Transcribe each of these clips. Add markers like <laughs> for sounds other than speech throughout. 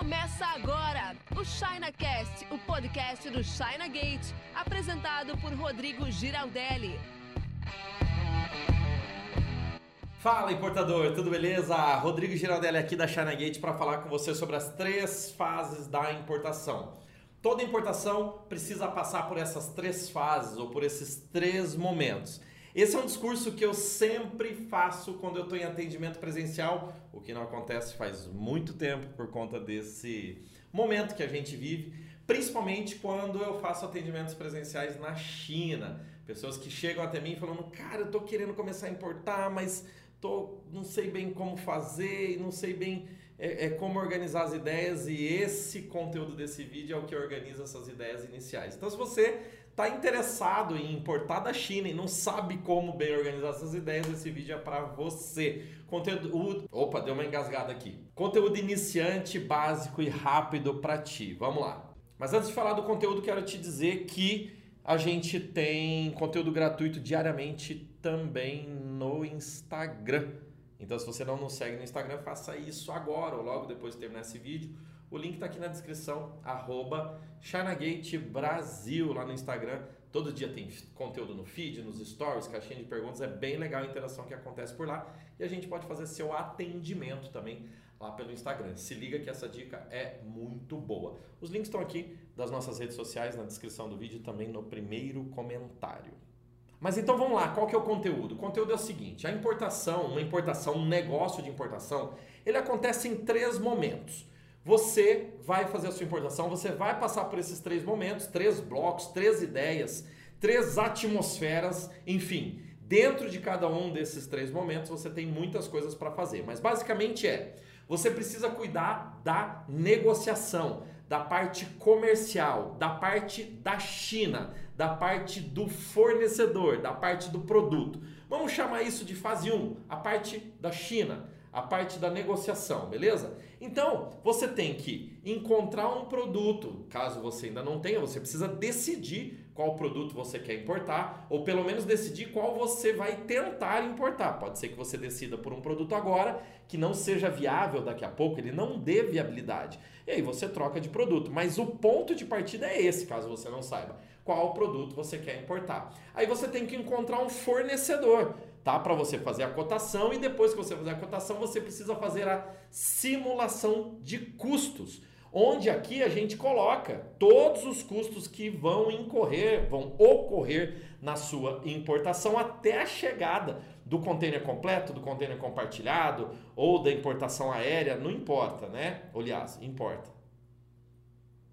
Começa agora o ChinaCast, o podcast do China Gate, apresentado por Rodrigo Giraldelli. Fala importador, tudo beleza? Rodrigo Giraldelli aqui da China Gate para falar com você sobre as três fases da importação. Toda importação precisa passar por essas três fases ou por esses três momentos. Esse é um discurso que eu sempre faço quando eu estou em atendimento presencial, o que não acontece faz muito tempo por conta desse momento que a gente vive, principalmente quando eu faço atendimentos presenciais na China. Pessoas que chegam até mim falando, cara, eu estou querendo começar a importar, mas tô, não sei bem como fazer, não sei bem é, é, como organizar as ideias e esse conteúdo desse vídeo é o que organiza essas ideias iniciais. Então, se você está interessado em importar da China e não sabe como bem organizar essas ideias, esse vídeo é para você. Conteúdo. Opa, deu uma engasgada aqui. Conteúdo iniciante, básico e rápido para ti. Vamos lá. Mas antes de falar do conteúdo, quero te dizer que a gente tem conteúdo gratuito diariamente também no Instagram. Então, se você não nos segue no Instagram, faça isso agora ou logo depois de terminar esse vídeo. O link está aqui na descrição, arroba Brasil lá no Instagram. Todo dia tem conteúdo no feed, nos stories, caixinha de perguntas. É bem legal a interação que acontece por lá. E a gente pode fazer seu atendimento também lá pelo Instagram. Se liga que essa dica é muito boa. Os links estão aqui das nossas redes sociais na descrição do vídeo e também no primeiro comentário. Mas então vamos lá, qual que é o conteúdo? O conteúdo é o seguinte: a importação, uma importação, um negócio de importação, ele acontece em três momentos. Você vai fazer a sua importação, você vai passar por esses três momentos, três blocos, três ideias, três atmosferas, enfim. Dentro de cada um desses três momentos você tem muitas coisas para fazer, mas basicamente é: você precisa cuidar da negociação, da parte comercial, da parte da China, da parte do fornecedor, da parte do produto. Vamos chamar isso de fase 1, a parte da China a parte da negociação, beleza? Então, você tem que encontrar um produto, caso você ainda não tenha, você precisa decidir qual produto você quer importar, ou pelo menos decidir qual você vai tentar importar. Pode ser que você decida por um produto agora que não seja viável daqui a pouco, ele não dê viabilidade. E aí você troca de produto, mas o ponto de partida é esse, caso você não saiba qual produto você quer importar. Aí você tem que encontrar um fornecedor tá? Para você fazer a cotação e depois que você fazer a cotação, você precisa fazer a simulação de custos, onde aqui a gente coloca todos os custos que vão incorrer, vão ocorrer na sua importação até a chegada do container completo, do container compartilhado ou da importação aérea, não importa, né? Aliás, importa.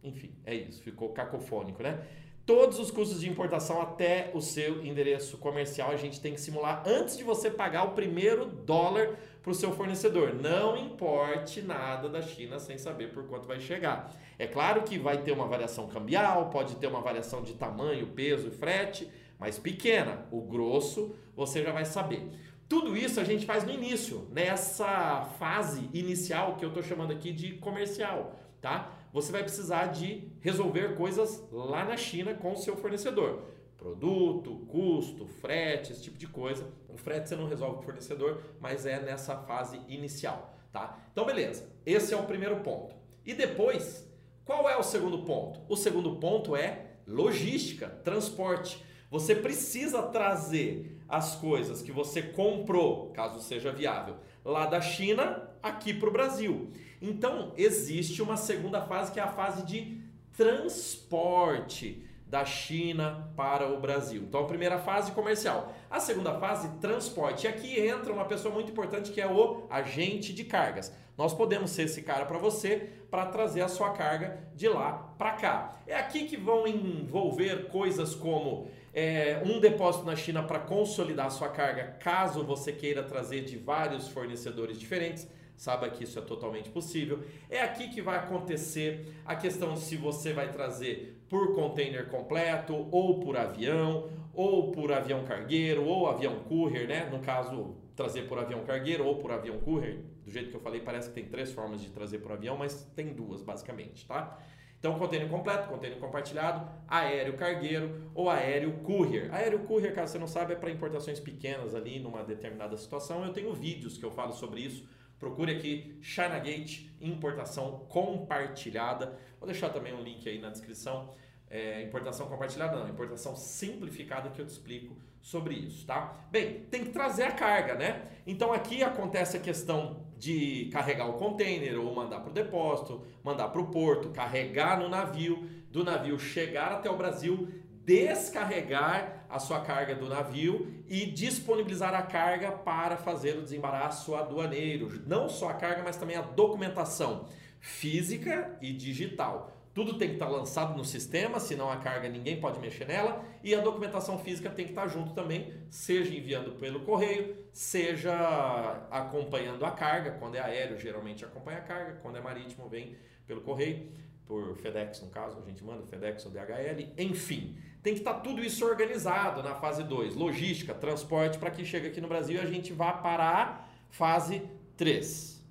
Enfim, é isso, ficou cacofônico, né? Todos os custos de importação até o seu endereço comercial a gente tem que simular antes de você pagar o primeiro dólar para o seu fornecedor. Não importe nada da China sem saber por quanto vai chegar. É claro que vai ter uma variação cambial, pode ter uma variação de tamanho, peso e frete, mas pequena. O grosso você já vai saber. Tudo isso a gente faz no início, nessa fase inicial que eu estou chamando aqui de comercial, tá? Você vai precisar de resolver coisas lá na China com o seu fornecedor. Produto, custo, frete, esse tipo de coisa. O frete você não resolve com o fornecedor, mas é nessa fase inicial, tá? Então, beleza. Esse é o primeiro ponto. E depois, qual é o segundo ponto? O segundo ponto é logística, transporte. Você precisa trazer as coisas que você comprou, caso seja viável, lá da China aqui para o Brasil. Então, existe uma segunda fase que é a fase de transporte da China para o Brasil. Então, a primeira fase comercial. A segunda fase, transporte. E aqui entra uma pessoa muito importante que é o agente de cargas. Nós podemos ser esse cara para você para trazer a sua carga de lá para cá. É aqui que vão envolver coisas como é, um depósito na China para consolidar a sua carga, caso você queira trazer de vários fornecedores diferentes saiba que isso é totalmente possível. É aqui que vai acontecer a questão se você vai trazer por container completo, ou por avião, ou por avião cargueiro, ou avião courier, né? No caso, trazer por avião cargueiro ou por avião courier. Do jeito que eu falei, parece que tem três formas de trazer por avião, mas tem duas basicamente, tá? Então, container completo, container compartilhado, aéreo cargueiro ou aéreo courier. Aéreo courier, caso você não sabe, é para importações pequenas ali numa determinada situação. Eu tenho vídeos que eu falo sobre isso Procure aqui China Gate importação compartilhada. Vou deixar também um link aí na descrição. É, importação compartilhada não, importação simplificada que eu te explico sobre isso, tá? Bem, tem que trazer a carga, né? Então aqui acontece a questão de carregar o container ou mandar para o depósito, mandar para o porto, carregar no navio, do navio chegar até o Brasil, descarregar a sua carga do navio e disponibilizar a carga para fazer o desembaraço aduaneiro. Não só a carga, mas também a documentação física e digital. Tudo tem que estar lançado no sistema, senão a carga ninguém pode mexer nela. E a documentação física tem que estar junto também, seja enviando pelo correio, seja acompanhando a carga. Quando é aéreo, geralmente acompanha a carga. Quando é marítimo, vem pelo correio por FedEx no caso, a gente manda FedEx ou DHL, enfim, tem que estar tá tudo isso organizado na fase 2, logística, transporte para que chegue aqui no Brasil e a gente vá para a fase 3.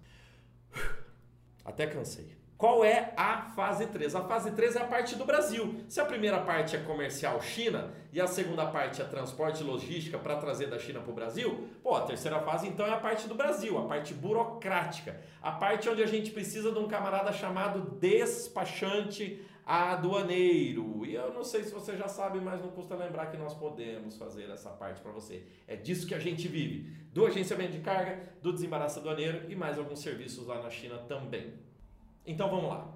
Até cansei. Qual é a fase 3? A fase 3 é a parte do Brasil. Se a primeira parte é comercial China e a segunda parte é transporte e logística para trazer da China para o Brasil, pô, a terceira fase então é a parte do Brasil, a parte burocrática, a parte onde a gente precisa de um camarada chamado despachante aduaneiro. E eu não sei se você já sabe, mas não custa lembrar que nós podemos fazer essa parte para você. É disso que a gente vive, do agenciamento de carga, do desembaraço aduaneiro e mais alguns serviços lá na China também. Então vamos lá.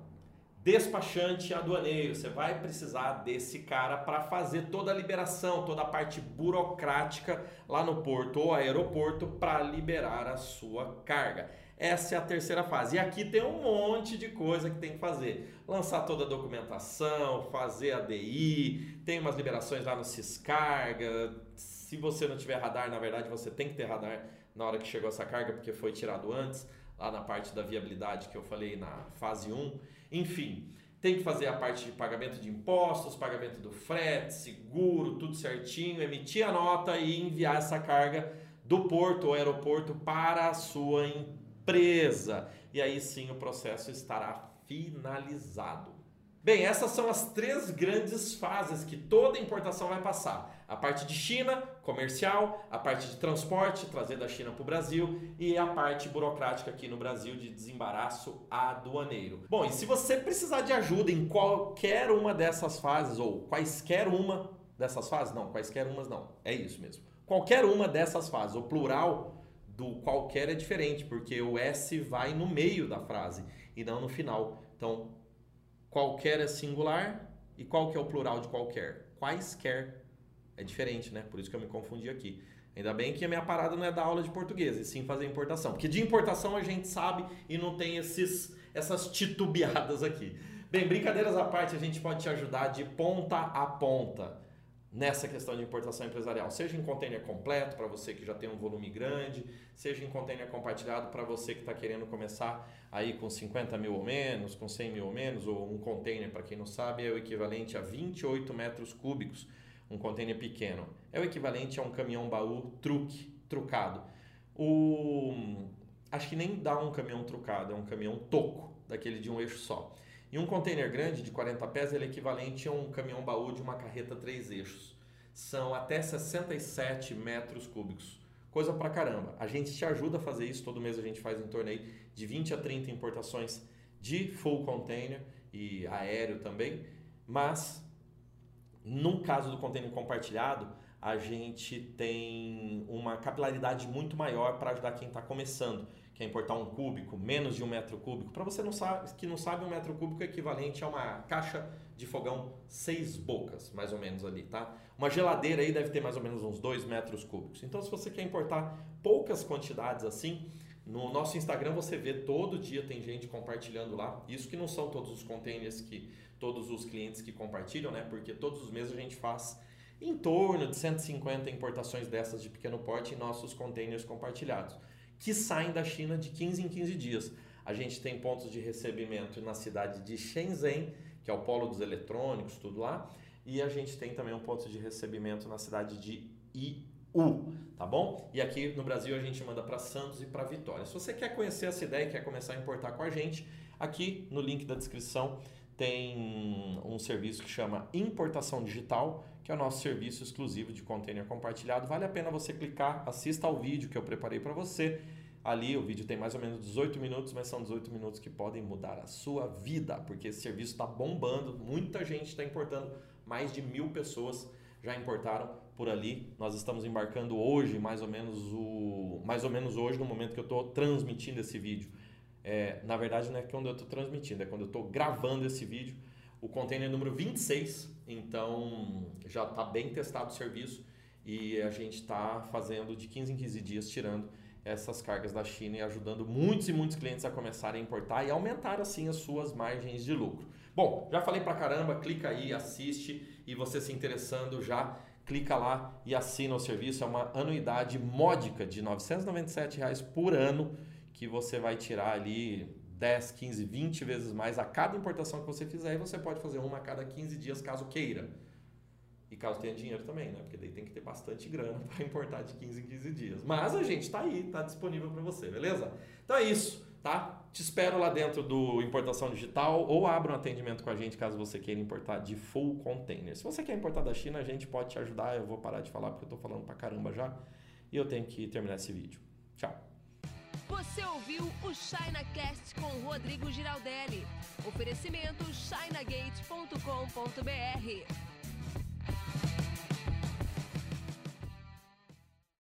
Despachante aduaneiro, você vai precisar desse cara para fazer toda a liberação, toda a parte burocrática lá no porto ou aeroporto para liberar a sua carga. Essa é a terceira fase. E aqui tem um monte de coisa que tem que fazer. Lançar toda a documentação, fazer a DI, tem umas liberações lá no Ciscarga. Se você não tiver radar, na verdade você tem que ter radar na hora que chegou essa carga, porque foi tirado antes lá na parte da viabilidade que eu falei na fase 1. Enfim, tem que fazer a parte de pagamento de impostos, pagamento do frete, seguro, tudo certinho, emitir a nota e enviar essa carga do porto ou aeroporto para a sua empresa. E aí sim o processo estará finalizado. Bem, essas são as três grandes fases que toda importação vai passar. A parte de China, comercial, a parte de transporte, trazer da China para o Brasil e a parte burocrática aqui no Brasil de desembaraço aduaneiro. Bom, e se você precisar de ajuda em qualquer uma dessas fases, ou quaisquer uma dessas fases, não, quaisquer umas não, é isso mesmo. Qualquer uma dessas fases, o plural do qualquer é diferente, porque o S vai no meio da frase e não no final. Então, qualquer é singular e qual que é o plural de qualquer? Quaisquer. É diferente, né? Por isso que eu me confundi aqui. Ainda bem que a minha parada não é dar aula de português, e sim fazer importação. Porque de importação a gente sabe e não tem esses, essas titubeadas aqui. Bem, brincadeiras à parte, a gente pode te ajudar de ponta a ponta nessa questão de importação empresarial, seja em container completo para você que já tem um volume grande, seja em container compartilhado para você que está querendo começar aí com 50 mil ou menos, com 100 mil ou menos, ou um container, para quem não sabe, é o equivalente a 28 metros cúbicos, um container pequeno. É o equivalente a um caminhão baú truque, trucado. O, acho que nem dá um caminhão trucado, é um caminhão toco, daquele de um eixo só. E um container grande de 40 pés ele é equivalente a um caminhão baú de uma carreta três eixos. São até 67 metros cúbicos. Coisa pra caramba. A gente te ajuda a fazer isso, todo mês a gente faz em torno aí de 20 a 30 importações de full container e aéreo também. Mas no caso do container compartilhado, a gente tem uma capilaridade muito maior para ajudar quem está começando quer importar um cúbico, menos de um metro cúbico, para você não sabe, que não sabe, um metro cúbico é equivalente a uma caixa de fogão seis bocas, mais ou menos ali, tá? Uma geladeira aí deve ter mais ou menos uns dois metros cúbicos. Então, se você quer importar poucas quantidades assim, no nosso Instagram você vê todo dia tem gente compartilhando lá. Isso que não são todos os containers que todos os clientes que compartilham, né? Porque todos os meses a gente faz em torno de 150 importações dessas de pequeno porte em nossos containers compartilhados que saem da China de 15 em 15 dias. A gente tem pontos de recebimento na cidade de Shenzhen, que é o polo dos eletrônicos, tudo lá, e a gente tem também um ponto de recebimento na cidade de Iu, tá bom? E aqui no Brasil a gente manda para Santos e para Vitória. Se você quer conhecer essa ideia e quer começar a importar com a gente, aqui no link da descrição tem um serviço que chama Importação Digital, que é o nosso serviço exclusivo de container compartilhado. Vale a pena você clicar, assista ao vídeo que eu preparei para você, ali. O vídeo tem mais ou menos 18 minutos, mas são 18 minutos que podem mudar a sua vida, porque esse serviço está bombando, muita gente está importando, mais de mil pessoas já importaram por ali. Nós estamos embarcando hoje, mais ou menos o, mais ou menos hoje no momento que eu estou transmitindo esse vídeo. É, na verdade não é quando eu estou transmitindo, é quando eu estou gravando esse vídeo. O container número 26, então já está bem testado o serviço e a gente está fazendo de 15 em 15 dias, tirando essas cargas da China e ajudando muitos e muitos clientes a começarem a importar e aumentar assim as suas margens de lucro. Bom, já falei pra caramba, clica aí, assiste e você se interessando já clica lá e assina o serviço. É uma anuidade módica de 997 reais por ano que você vai tirar ali 10, 15, 20 vezes mais a cada importação que você fizer e você pode fazer uma a cada 15 dias caso queira. E caso tenha dinheiro também, né? Porque daí tem que ter bastante grana <laughs> para importar de 15 em 15 dias. Mas a gente está aí, está disponível para você, beleza? Então é isso, tá? Te espero lá dentro do Importação Digital ou abra um atendimento com a gente caso você queira importar de full container. Se você quer importar da China, a gente pode te ajudar. Eu vou parar de falar porque eu estou falando para caramba já e eu tenho que terminar esse vídeo. Tchau. Você ouviu o ChinaCast com Rodrigo Giraldelli. Oferecimento chinagate.com.br.